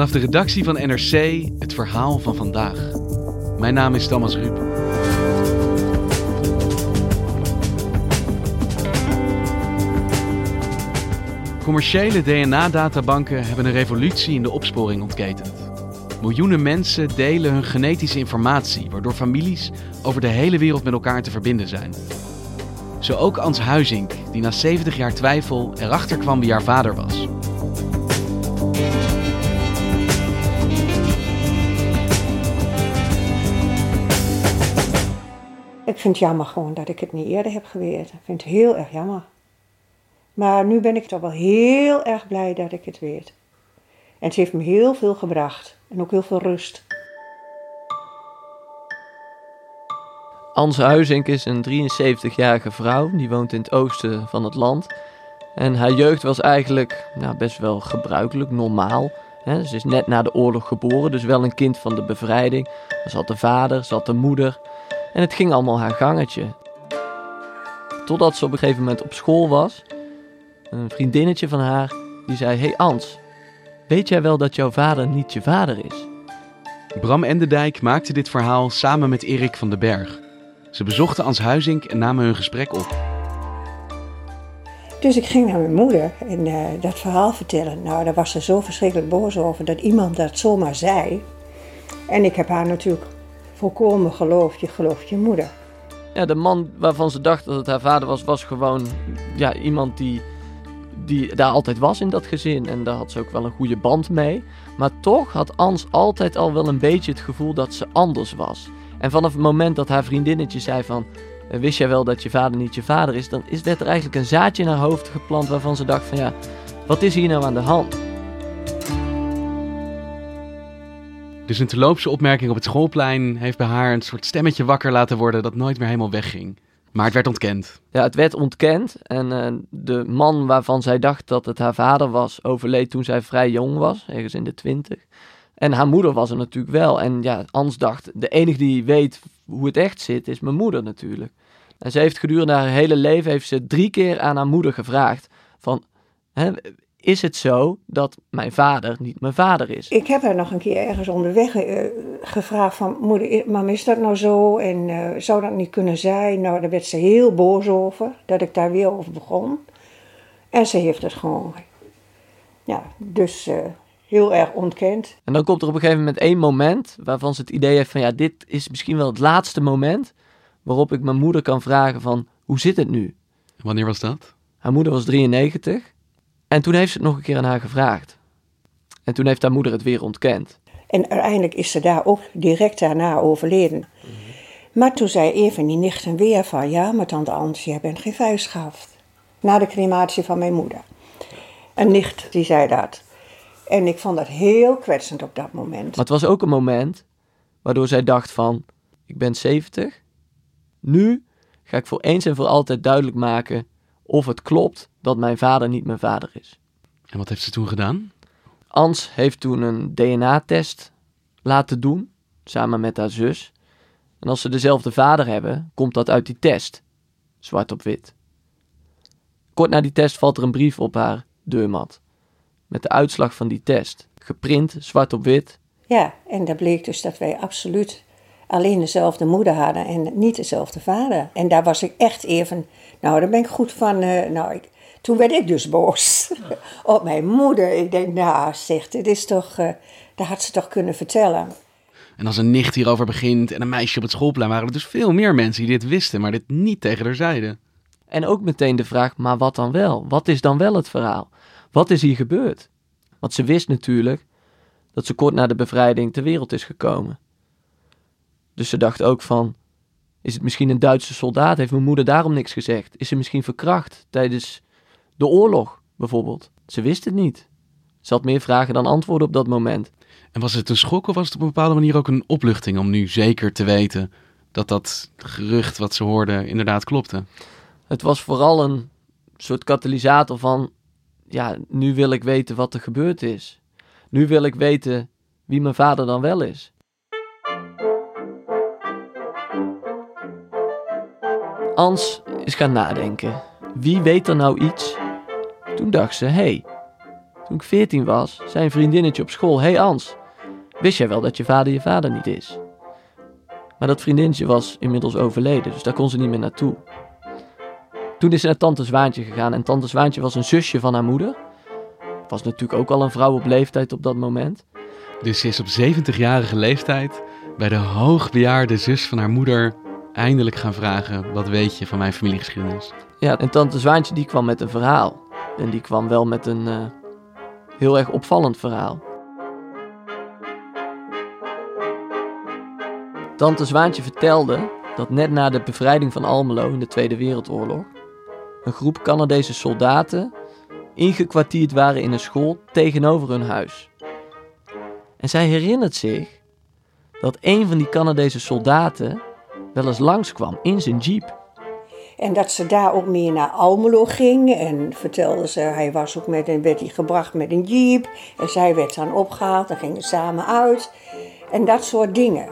Vanaf de redactie van NRC het verhaal van vandaag. Mijn naam is Thomas Ruip. Commerciële DNA-databanken hebben een revolutie in de opsporing ontketend. Miljoenen mensen delen hun genetische informatie, waardoor families over de hele wereld met elkaar te verbinden zijn. Zo ook Ans Huizink, die na 70 jaar twijfel erachter kwam wie haar vader was. Ik vind het jammer gewoon dat ik het niet eerder heb geweten. Ik vind het heel erg jammer. Maar nu ben ik toch wel heel erg blij dat ik het weet. En het heeft me heel veel gebracht. En ook heel veel rust. Ans Huizink is een 73-jarige vrouw. Die woont in het oosten van het land. En haar jeugd was eigenlijk nou, best wel gebruikelijk, normaal. ze is net na de oorlog geboren, dus wel een kind van de bevrijding. Ze had de vader, had de moeder. En het ging allemaal haar gangetje. Totdat ze op een gegeven moment op school was. Een vriendinnetje van haar die zei: Hey Ans, weet jij wel dat jouw vader niet je vader is? Bram Endendijk maakte dit verhaal samen met Erik van den Berg. Ze bezochten Ans Huizink en namen hun gesprek op. Dus ik ging naar mijn moeder en uh, dat verhaal vertellen. Nou, daar was ze zo verschrikkelijk boos over dat iemand dat zomaar zei. En ik heb haar natuurlijk volkomen geloofd. Je gelooft je moeder. Ja, de man waarvan ze dacht dat het haar vader was, was gewoon ja, iemand die, die daar altijd was in dat gezin. En daar had ze ook wel een goede band mee. Maar toch had Ans altijd al wel een beetje het gevoel dat ze anders was. En vanaf het moment dat haar vriendinnetje zei van... Eh, wist jij wel dat je vader niet je vader is? Dan is werd er eigenlijk een zaadje in haar hoofd geplant waarvan ze dacht van ja, wat is hier nou aan de hand? Dus een terloopse opmerking op het schoolplein heeft bij haar een soort stemmetje wakker laten worden dat nooit meer helemaal wegging. Maar het werd ontkend. Ja, het werd ontkend. En uh, de man waarvan zij dacht dat het haar vader was, overleed toen zij vrij jong was, ergens in de twintig. En haar moeder was er natuurlijk wel. En ja, Ans dacht, de enige die weet hoe het echt zit, is mijn moeder natuurlijk. En ze heeft gedurende haar hele leven heeft ze drie keer aan haar moeder gevraagd van, hè, is het zo dat mijn vader niet mijn vader is? Ik heb haar nog een keer ergens onderweg uh, gevraagd van, moeder, mam, is dat nou zo? En uh, zou dat niet kunnen zijn? Nou, daar werd ze heel boos over, dat ik daar weer over begon. En ze heeft het gewoon, ja, dus... Uh, heel erg ontkend. En dan komt er op een gegeven moment één moment waarvan ze het idee heeft van ja, dit is misschien wel het laatste moment waarop ik mijn moeder kan vragen van hoe zit het nu? Wanneer was dat? Haar moeder was 93 en toen heeft ze het nog een keer aan haar gevraagd. En toen heeft haar moeder het weer ontkend. En uiteindelijk is ze daar ook direct daarna overleden. Maar toen zei even die nichten weer van ja, maar tante Ans, jij bent geen vuistschaf. Na de crematie van mijn moeder. Een nicht die zei dat. En ik vond dat heel kwetsend op dat moment. Maar het was ook een moment waardoor zij dacht van, ik ben 70. Nu ga ik voor eens en voor altijd duidelijk maken of het klopt dat mijn vader niet mijn vader is. En wat heeft ze toen gedaan? Ans heeft toen een DNA-test laten doen, samen met haar zus. En als ze dezelfde vader hebben, komt dat uit die test, zwart op wit. Kort na die test valt er een brief op haar deurmat met de uitslag van die test. Geprint, zwart op wit. Ja, en daar bleek dus dat wij absoluut alleen dezelfde moeder hadden en niet dezelfde vader. En daar was ik echt even, nou daar ben ik goed van, uh, nou ik, toen werd ik dus boos op mijn moeder. Ik denk, nou zeg, dit is toch, uh, dat had ze toch kunnen vertellen. En als een nicht hierover begint en een meisje op het schoolplein, waren er dus veel meer mensen die dit wisten, maar dit niet tegen haar zeiden. En ook meteen de vraag, maar wat dan wel? Wat is dan wel het verhaal? Wat is hier gebeurd? Want ze wist natuurlijk dat ze kort na de bevrijding ter wereld is gekomen. Dus ze dacht ook van, is het misschien een Duitse soldaat? Heeft mijn moeder daarom niks gezegd? Is ze misschien verkracht tijdens de oorlog bijvoorbeeld? Ze wist het niet. Ze had meer vragen dan antwoorden op dat moment. En was het een schok of was het op een bepaalde manier ook een opluchting om nu zeker te weten dat dat gerucht wat ze hoorde inderdaad klopte? Het was vooral een soort katalysator van ja, nu wil ik weten wat er gebeurd is. Nu wil ik weten wie mijn vader dan wel is. Ans is gaan nadenken. Wie weet er nou iets? Toen dacht ze, hé, hey, Toen ik 14 was, zei een vriendinnetje op school: Hey Ans, wist jij wel dat je vader je vader niet is? Maar dat vriendinnetje was inmiddels overleden, dus daar kon ze niet meer naartoe. Toen is ze naar Tante Zwaantje gegaan en Tante Zwaantje was een zusje van haar moeder. Was natuurlijk ook al een vrouw op leeftijd op dat moment. Dus ze is op 70-jarige leeftijd bij de hoogbejaarde zus van haar moeder eindelijk gaan vragen: wat weet je van mijn familiegeschiedenis? Ja, en Tante Zwaantje die kwam met een verhaal. En die kwam wel met een uh, heel erg opvallend verhaal. Tante Zwaantje vertelde dat net na de bevrijding van Almelo in de Tweede Wereldoorlog een groep Canadese soldaten ingekwartierd waren in een school tegenover hun huis. En zij herinnert zich dat een van die Canadese soldaten wel eens langskwam in zijn jeep. En dat ze daar ook meer naar Almelo ging. En vertelde ze, hij was ook met een, werd gebracht met een jeep. En zij werd dan opgehaald, dan gingen samen uit. En dat soort dingen.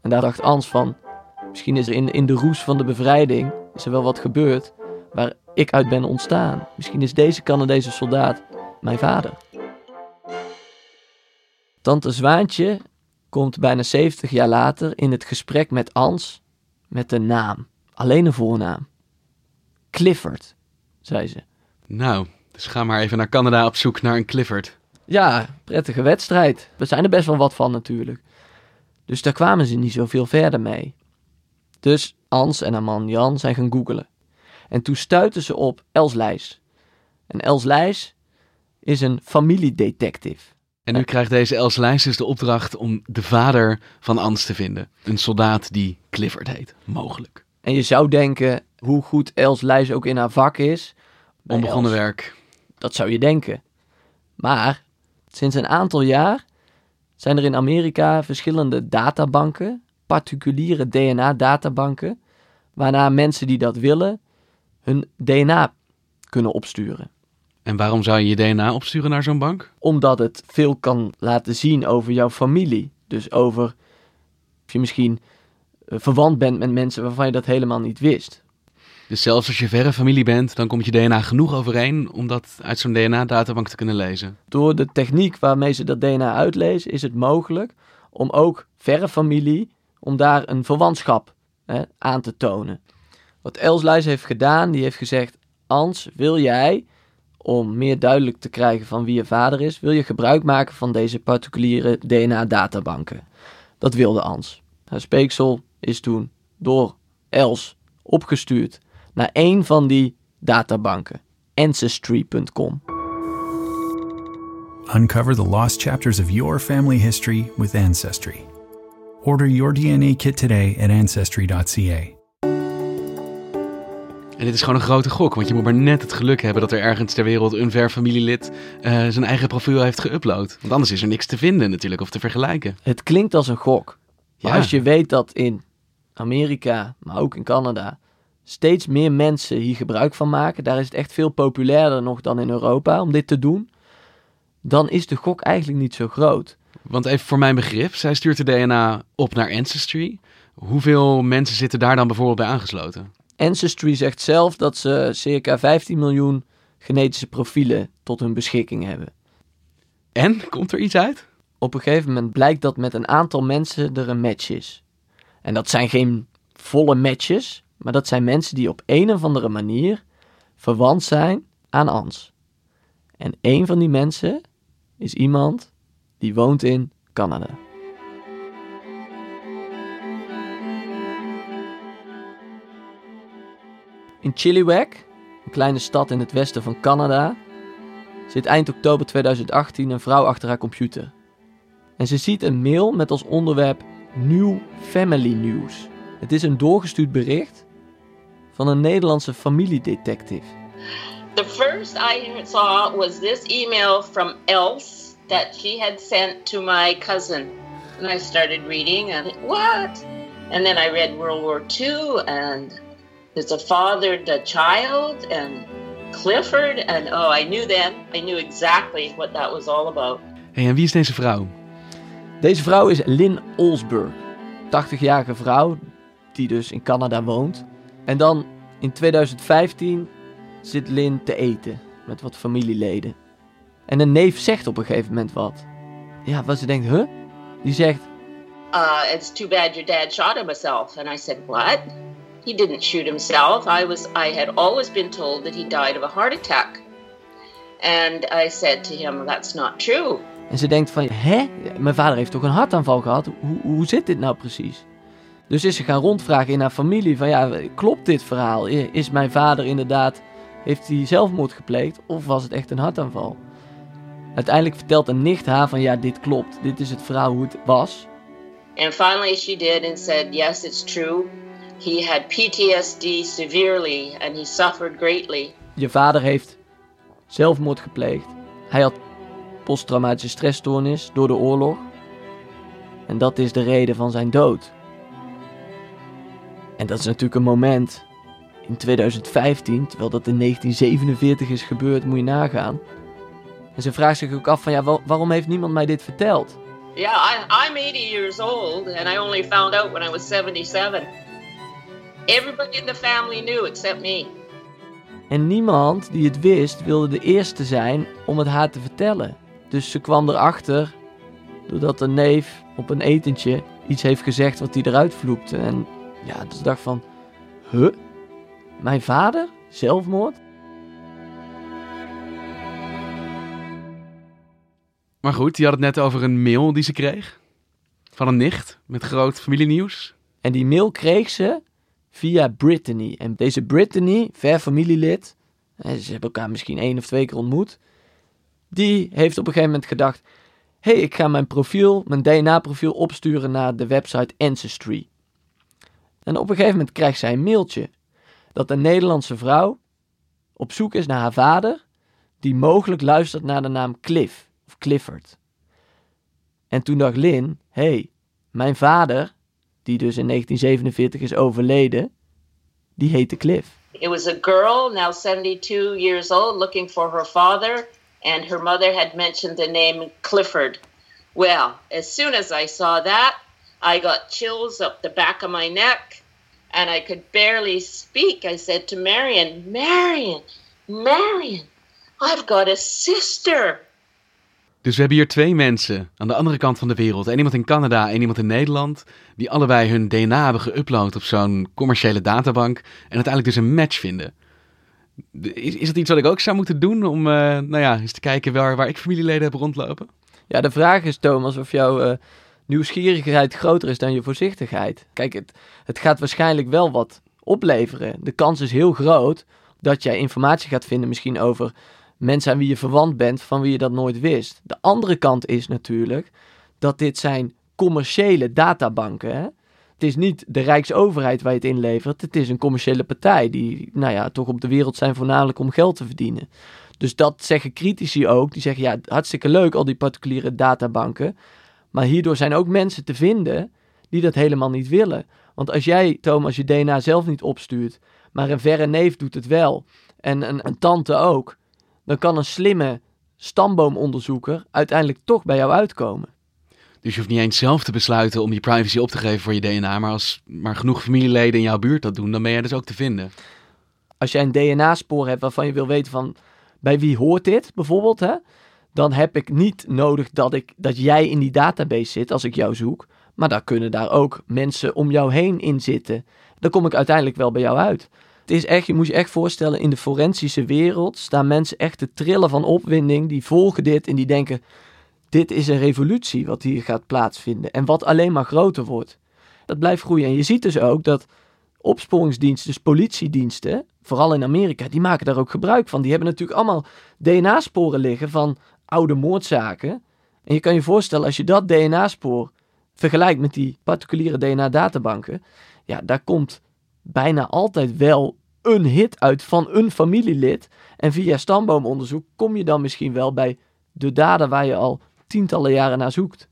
En daar dacht Ans van, misschien is er in, in de roes van de bevrijding is er wel wat gebeurd waar ik uit ben ontstaan. Misschien is deze Canadese soldaat mijn vader. Tante Zwaantje komt bijna 70 jaar later in het gesprek met Ans met een naam. Alleen een voornaam. Clifford, zei ze. Nou, dus ga maar even naar Canada op zoek naar een Clifford. Ja, prettige wedstrijd. We zijn er best wel wat van natuurlijk. Dus daar kwamen ze niet zoveel verder mee. Dus Ans en haar man Jan zijn gaan googelen. En toen stuitten ze op Els Lijs. En Els Lijs is een familiedetective. En nu krijgt deze Els Lijs dus de opdracht om de vader van Ans te vinden. Een soldaat die Clifford heet, mogelijk. En je zou denken, hoe goed Els Lijs ook in haar vak is. Onbegonnen werk. Dat zou je denken. Maar sinds een aantal jaar zijn er in Amerika verschillende databanken, particuliere DNA-databanken, waarna mensen die dat willen hun DNA kunnen opsturen. En waarom zou je je DNA opsturen naar zo'n bank? Omdat het veel kan laten zien over jouw familie. Dus over of je misschien eh, verwant bent met mensen waarvan je dat helemaal niet wist. Dus zelfs als je verre familie bent, dan komt je DNA genoeg overeen om dat uit zo'n DNA-databank te kunnen lezen. Door de techniek waarmee ze dat DNA uitlezen, is het mogelijk om ook verre familie, om daar een verwantschap hè, aan te tonen. Wat Els heeft gedaan, die heeft gezegd: Ans, wil jij, om meer duidelijk te krijgen van wie je vader is, wil je gebruik maken van deze particuliere DNA-databanken? Dat wilde Ans. Haar speeksel is toen door Els opgestuurd naar een van die databanken, ancestry.com. Uncover the lost chapters of your family history with Ancestry. Order your DNA kit today at ancestry.ca. En dit is gewoon een grote gok, want je moet maar net het geluk hebben dat er ergens ter wereld een ver familielid uh, zijn eigen profiel heeft geüpload. Want anders is er niks te vinden natuurlijk of te vergelijken. Het klinkt als een gok. Maar als je weet dat in Amerika, maar ook in Canada, steeds meer mensen hier gebruik van maken, daar is het echt veel populairder nog dan in Europa om dit te doen, dan is de gok eigenlijk niet zo groot. Want even voor mijn begrip, zij stuurt de DNA op naar Ancestry. Hoeveel mensen zitten daar dan bijvoorbeeld bij aangesloten? Ancestry zegt zelf dat ze circa 15 miljoen genetische profielen tot hun beschikking hebben. En komt er iets uit? Op een gegeven moment blijkt dat met een aantal mensen er een match is. En dat zijn geen volle matches, maar dat zijn mensen die op een of andere manier verwant zijn aan Ans. En een van die mensen is iemand die woont in Canada. In Chilliwack, een kleine stad in het westen van Canada, zit eind oktober 2018 een vrouw achter haar computer. En ze ziet een mail met als onderwerp New Family News. Het is een doorgestuurd bericht van een Nederlandse familiedetective. The first I saw was this email from Else that she had sent to my cousin. And I started reading and what? And then I read World War II and there's a father, the child, and Clifford. And oh, I knew then, I knew exactly what that was all about. Hey, en wie is deze vrouw? Deze vrouw is Lynn Olsberg, 80-jarige vrouw die dus in Canada woont. En dan in 2015 zit Lynn te eten met wat familieleden. En een neef zegt op een gegeven moment wat. Ja, wat ze denkt, huh? Die zegt, uh, it's too bad your dad shot himself. And I said, what? He didn't shoot himself. I was, I had always been told that he died of a heart attack. And I said to him, that's not true. En ze denkt van, hè? Mijn vader heeft toch een hartaanval gehad? Hoe, hoe zit dit nou precies? Dus is ze gaan rondvragen in haar familie van, ja, klopt dit verhaal? Is mijn vader inderdaad, heeft hij zelfmoord gepleegd? Of was het echt een hartaanval? Uiteindelijk vertelt een nicht haar van, ja, dit klopt. Dit is het verhaal hoe het was. And finally she did and said, yes, it's true. He had PTSD severely and he suffered greatly. Je vader heeft zelfmoord gepleegd. Hij had posttraumatische stressstoornis door de oorlog. En dat is de reden van zijn dood. En dat is natuurlijk een moment in 2015, terwijl dat in 1947 is gebeurd, moet je nagaan. En ze vraagt zich ook af van ja, waarom heeft niemand mij dit verteld? Yeah, I, I'm 80 years old and I only found out when I was 77. Everybody in the family knew except me. En niemand die het wist wilde de eerste zijn om het haar te vertellen. Dus ze kwam erachter doordat een neef op een etentje iets heeft gezegd wat hij eruit vloekte. En ja, dus dacht van, huh? Mijn vader? Zelfmoord? Maar goed, je had het net over een mail die ze kreeg. Van een nicht met groot familienieuws. En die mail kreeg ze via Brittany. En deze Brittany, ver familielid, ze hebben elkaar misschien één of twee keer ontmoet. Die heeft op een gegeven moment gedacht: hé, hey, ik ga mijn profiel, mijn DNA-profiel opsturen naar de website Ancestry. En op een gegeven moment krijgt zij een mailtje dat een Nederlandse vrouw op zoek is naar haar vader, die mogelijk luistert naar de naam Cliff of Clifford. En toen dacht Lynn: hey, mijn vader, die dus in 1947 is overleden, die heette Cliff. It was a girl, now 72 years old, looking for her father, and her mother had mentioned the name Clifford. Well, as soon as I saw that, I got chills up the back of my neck and I could barely speak. I said to Marion, Marion, Marion, I've got a sister. Dus we hebben hier twee mensen aan de andere kant van de wereld. En iemand in Canada en iemand in Nederland. Die allebei hun DNA hebben geüpload op zo'n commerciële databank. En uiteindelijk dus een match vinden. Is, is dat iets wat ik ook zou moeten doen om uh, nou ja, eens te kijken waar, waar ik familieleden heb rondlopen? Ja, de vraag is Thomas of jouw uh, nieuwsgierigheid groter is dan je voorzichtigheid. Kijk, het, het gaat waarschijnlijk wel wat opleveren. De kans is heel groot dat jij informatie gaat vinden misschien over mensen aan wie je verwant bent, van wie je dat nooit wist. De andere kant is natuurlijk dat dit zijn commerciële databanken. Hè? Het is niet de Rijksoverheid waar je het inlevert. Het is een commerciële partij die, nou ja, toch op de wereld zijn voornamelijk om geld te verdienen. Dus dat zeggen critici ook. Die zeggen, ja, hartstikke leuk al die particuliere databanken. Maar hierdoor zijn ook mensen te vinden die dat helemaal niet willen. Want als jij, Thomas, je DNA zelf niet opstuurt, maar een verre neef doet het wel, en een, een tante ook, dan kan een slimme stamboomonderzoeker uiteindelijk toch bij jou uitkomen. Dus je hoeft niet eens zelf te besluiten om je privacy op te geven voor je DNA, maar als maar genoeg familieleden in jouw buurt dat doen, dan ben jij dus ook te vinden. Als jij een DNA-spoor hebt waarvan je wil weten van bij wie hoort dit bijvoorbeeld, hè, dan heb ik niet nodig dat, ik, dat jij in die database zit als ik jou zoek, maar daar kunnen daar ook mensen om jou heen in zitten. Dan kom ik uiteindelijk wel bij jou uit. Het is echt, je moet je echt voorstellen, in de forensische wereld staan mensen echt te trillen van opwinding. Die volgen dit en die denken, dit is een revolutie wat hier gaat plaatsvinden. En wat alleen maar groter wordt. Dat blijft groeien. En je ziet dus ook dat opsporingsdiensten, dus politiediensten, vooral in Amerika, die maken daar ook gebruik van. Die hebben natuurlijk allemaal DNA-sporen liggen van oude moordzaken. En je kan je voorstellen, als je dat DNA-spoor vergelijkt met die particuliere DNA-databanken, ja, daar komt bijna altijd wel een hit uit van een familielid. En via stamboomonderzoek kom je dan misschien wel bij de dader waar je al tientallen jaren naar zoekt.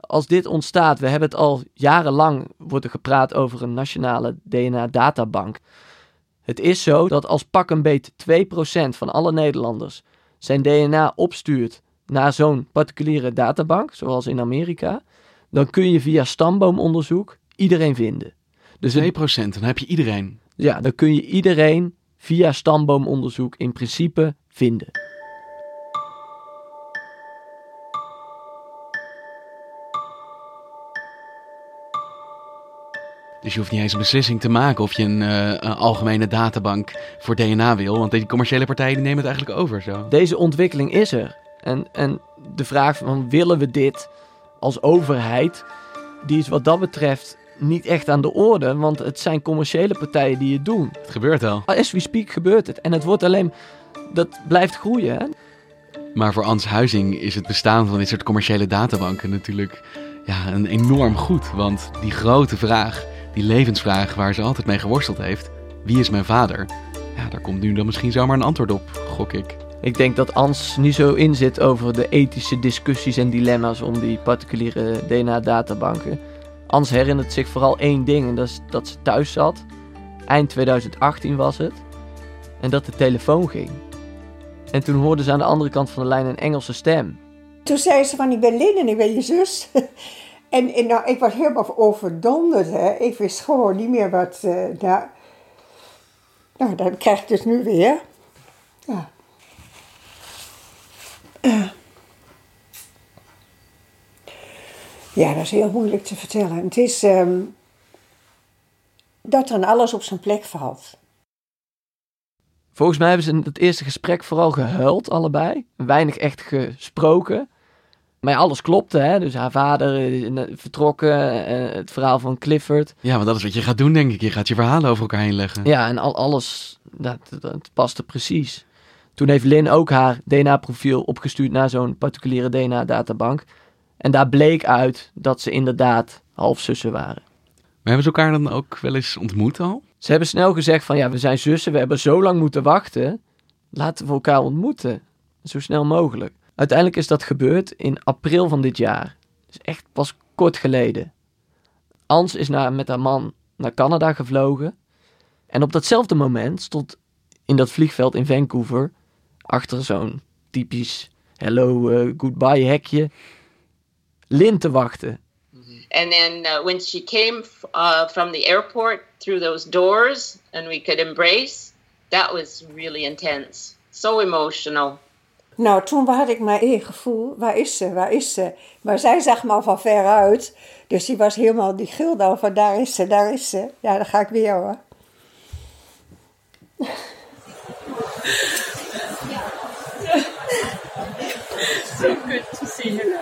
Als dit ontstaat, we hebben het al jarenlang, wordt er gepraat over een nationale DNA-databank. Het is zo dat als pak een beet 2% van alle Nederlanders zijn DNA opstuurt naar zo'n particuliere databank, zoals in Amerika, dan kun je via stamboomonderzoek iedereen vinden. Dus 2%, dan heb je iedereen. Ja, dan kun je iedereen via stamboomonderzoek in principe vinden. Dus je hoeft niet eens een beslissing te maken of je een, uh, een algemene databank voor DNA wil. Want die commerciële partijen die nemen het eigenlijk over zo. Deze ontwikkeling is er. En, en de vraag van willen we dit als overheid, die is wat dat betreft niet echt aan de orde. Want het zijn commerciële partijen die het doen. Het gebeurt al. As we speak gebeurt het. En het wordt alleen, dat blijft groeien. Hè? Maar voor Ans Huizing is het bestaan van dit soort commerciële databanken natuurlijk ja, een enorm goed. Want die grote vraag, die levensvraag waar ze altijd mee geworsteld heeft: wie is mijn vader? Ja, daar komt nu dan misschien zomaar een antwoord op, gok ik. Ik denk dat Ans niet zo in zit over de ethische discussies en dilemma's om die particuliere DNA-databanken. Ans herinnert zich vooral één ding en dat is dat ze thuis zat. Eind 2018 was het. En dat de telefoon ging. En toen hoorde ze aan de andere kant van de lijn een Engelse stem. Toen zei ze van, ik ben Lin en ik ben je zus. En, en nou, ik was helemaal overdonderd. Hè. Ik wist gewoon niet meer wat... Uh, nou, nou, dat krijg ik dus nu weer. Ja. Ja, dat is heel moeilijk te vertellen. Het is um, dat dan alles op zijn plek valt. Volgens mij hebben ze in het eerste gesprek vooral gehuild, allebei. Weinig echt gesproken. Maar ja, alles klopte, hè. Dus haar vader vertrokken, eh, het verhaal van Clifford. Ja, maar dat is wat je gaat doen, denk ik. Je gaat je verhalen over elkaar heen leggen. Ja, en al, alles, dat, dat paste precies. Toen heeft Lynn ook haar DNA-profiel opgestuurd naar zo'n particuliere DNA-databank. En daar bleek uit dat ze inderdaad halfzussen waren. Maar hebben ze elkaar dan ook wel eens ontmoet al? Ze hebben snel gezegd van ja, we zijn zussen, we hebben zo lang moeten wachten. Laten we elkaar ontmoeten. Zo snel mogelijk. Uiteindelijk is dat gebeurd in april van dit jaar. Dus echt pas kort geleden. Ans is naar, met haar man naar Canada gevlogen. En op datzelfde moment stond in dat vliegveld in Vancouver, achter zo'n typisch hello, uh, goodbye hekje, Lin te wachten. And then uh, when she came uh, from the airport through those doors and we could embrace, that was really intense. So emotional. Nou, toen had ik mijn eigen gevoel, waar is ze, waar is ze? Maar zij zag me al van ver uit, dus die was helemaal, die gilde al van daar is ze, daar is ze. Ja, dan ga ik weer hoor. see you.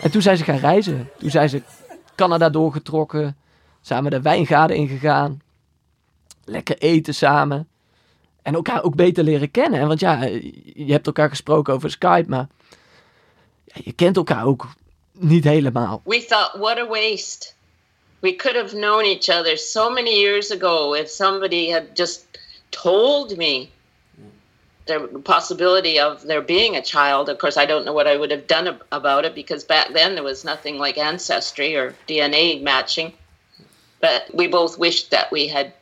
En toen zijn ze gaan reizen. Toen zijn ze Canada doorgetrokken. Samen de wijngaarden ingegaan. Lekker eten samen. En elkaar ook beter leren kennen. Want ja, eh, je hebt elkaar gesproken over Skype, maar ja, je kent elkaar ook niet helemaal. We thought, what a waste. We could have known each other so many years ago if somebody had just told me the possibility of there being a child. Of course, I don't know what I would have done about it because back then there was nothing like ancestry or DNA matching. But we both wished that we had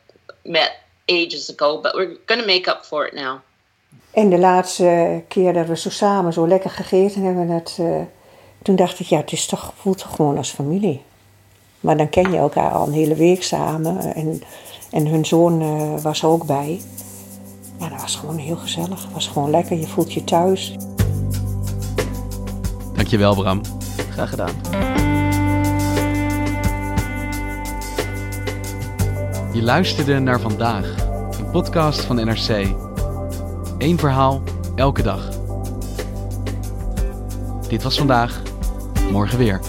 met ages ago, but we're going to make up for it now. En de laatste keer dat we zo samen zo lekker gegeten hebben, dat, uh, toen dacht ik, ja, het is toch, voelt toch gewoon als familie. Maar dan ken je elkaar al een hele week samen en, en hun zoon uh, was er ook bij. Ja, dat was gewoon heel gezellig. Het was gewoon lekker. Je voelt je thuis. Dankjewel, Bram. Graag gedaan. Je luisterde naar vandaag, een podcast van NRC. Eén verhaal, elke dag. Dit was vandaag, morgen weer.